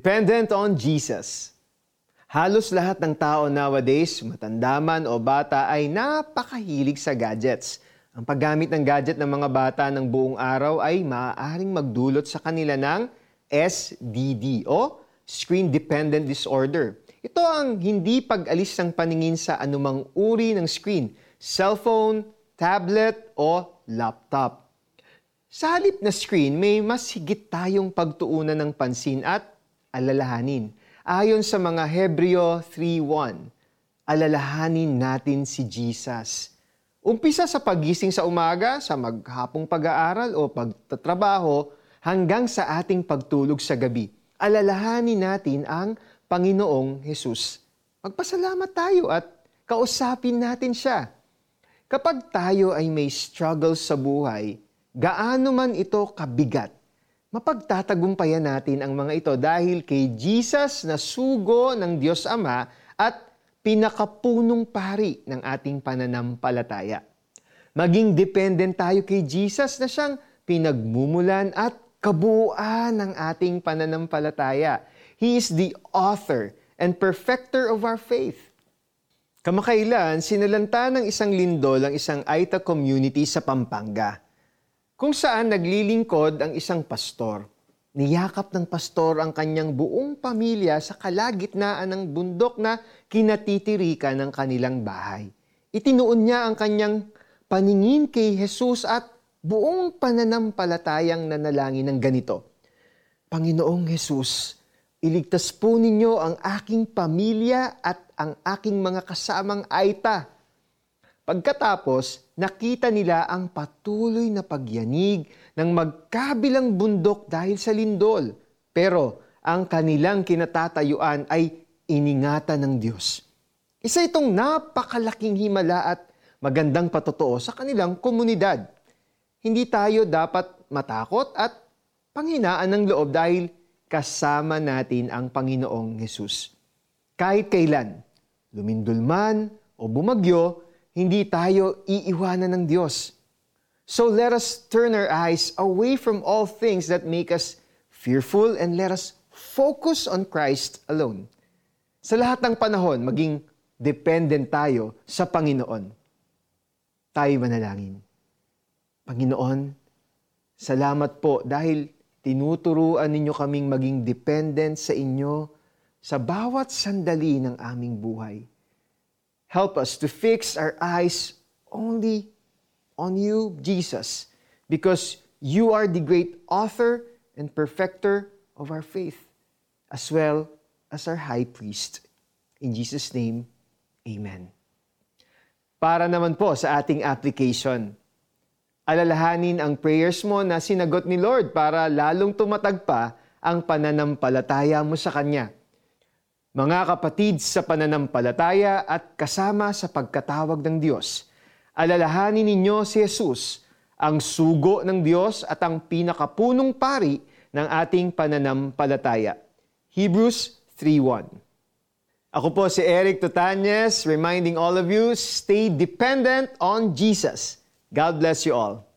Dependent on Jesus. Halos lahat ng tao nowadays, matanda man o bata, ay napakahilig sa gadgets. Ang paggamit ng gadget ng mga bata ng buong araw ay maaaring magdulot sa kanila ng SDD o Screen Dependent Disorder. Ito ang hindi pag-alis ng paningin sa anumang uri ng screen, cellphone, tablet o laptop. Sa halip na screen, may mas higit tayong pagtuunan ng pansin at alalahanin. Ayon sa mga Hebreo 3.1, alalahanin natin si Jesus. Umpisa sa pagising sa umaga, sa maghapong pag-aaral o pagtatrabaho, hanggang sa ating pagtulog sa gabi. Alalahanin natin ang Panginoong Hesus. Magpasalamat tayo at kausapin natin siya. Kapag tayo ay may struggles sa buhay, gaano man ito kabigat, mapagtatagumpayan natin ang mga ito dahil kay Jesus na sugo ng Diyos Ama at pinakapunong pari ng ating pananampalataya. Maging dependent tayo kay Jesus na siyang pinagmumulan at kabuuan ng ating pananampalataya. He is the author and perfecter of our faith. Kamakailan, sinalanta ng isang lindol ang isang Aita community sa Pampanga kung saan naglilingkod ang isang pastor. Niyakap ng pastor ang kanyang buong pamilya sa kalagitnaan ng bundok na kinatitirikan ng kanilang bahay. Itinuon niya ang kanyang paningin kay Jesus at buong pananampalatayang nanalangin ng ganito. Panginoong Jesus, iligtas po ninyo ang aking pamilya at ang aking mga kasamang aita Pagkatapos, nakita nila ang patuloy na pagyanig ng magkabilang bundok dahil sa lindol. Pero ang kanilang kinatatayuan ay iningatan ng Diyos. Isa itong napakalaking himala at magandang patotoo sa kanilang komunidad. Hindi tayo dapat matakot at panghinaan ng loob dahil kasama natin ang Panginoong Hesus. Kahit kailan, lumindol man o bumagyo, hindi tayo iiwanan ng Diyos. So let us turn our eyes away from all things that make us fearful and let us focus on Christ alone. Sa lahat ng panahon, maging dependent tayo sa Panginoon. Tayo manalangin. Panginoon, salamat po dahil tinuturuan ninyo kaming maging dependent sa inyo sa bawat sandali ng aming buhay. Help us to fix our eyes only on you, Jesus, because you are the great author and perfecter of our faith, as well as our high priest. In Jesus' name, Amen. Para naman po sa ating application, alalahanin ang prayers mo na sinagot ni Lord para lalong tumatag pa ang pananampalataya mo sa Kanya mga kapatid sa pananampalataya at kasama sa pagkatawag ng Diyos, alalahanin ninyo si Jesus, ang sugo ng Diyos at ang pinakapunong pari ng ating pananampalataya. Hebrews 3.1 Ako po si Eric Tutanyes, reminding all of you, stay dependent on Jesus. God bless you all.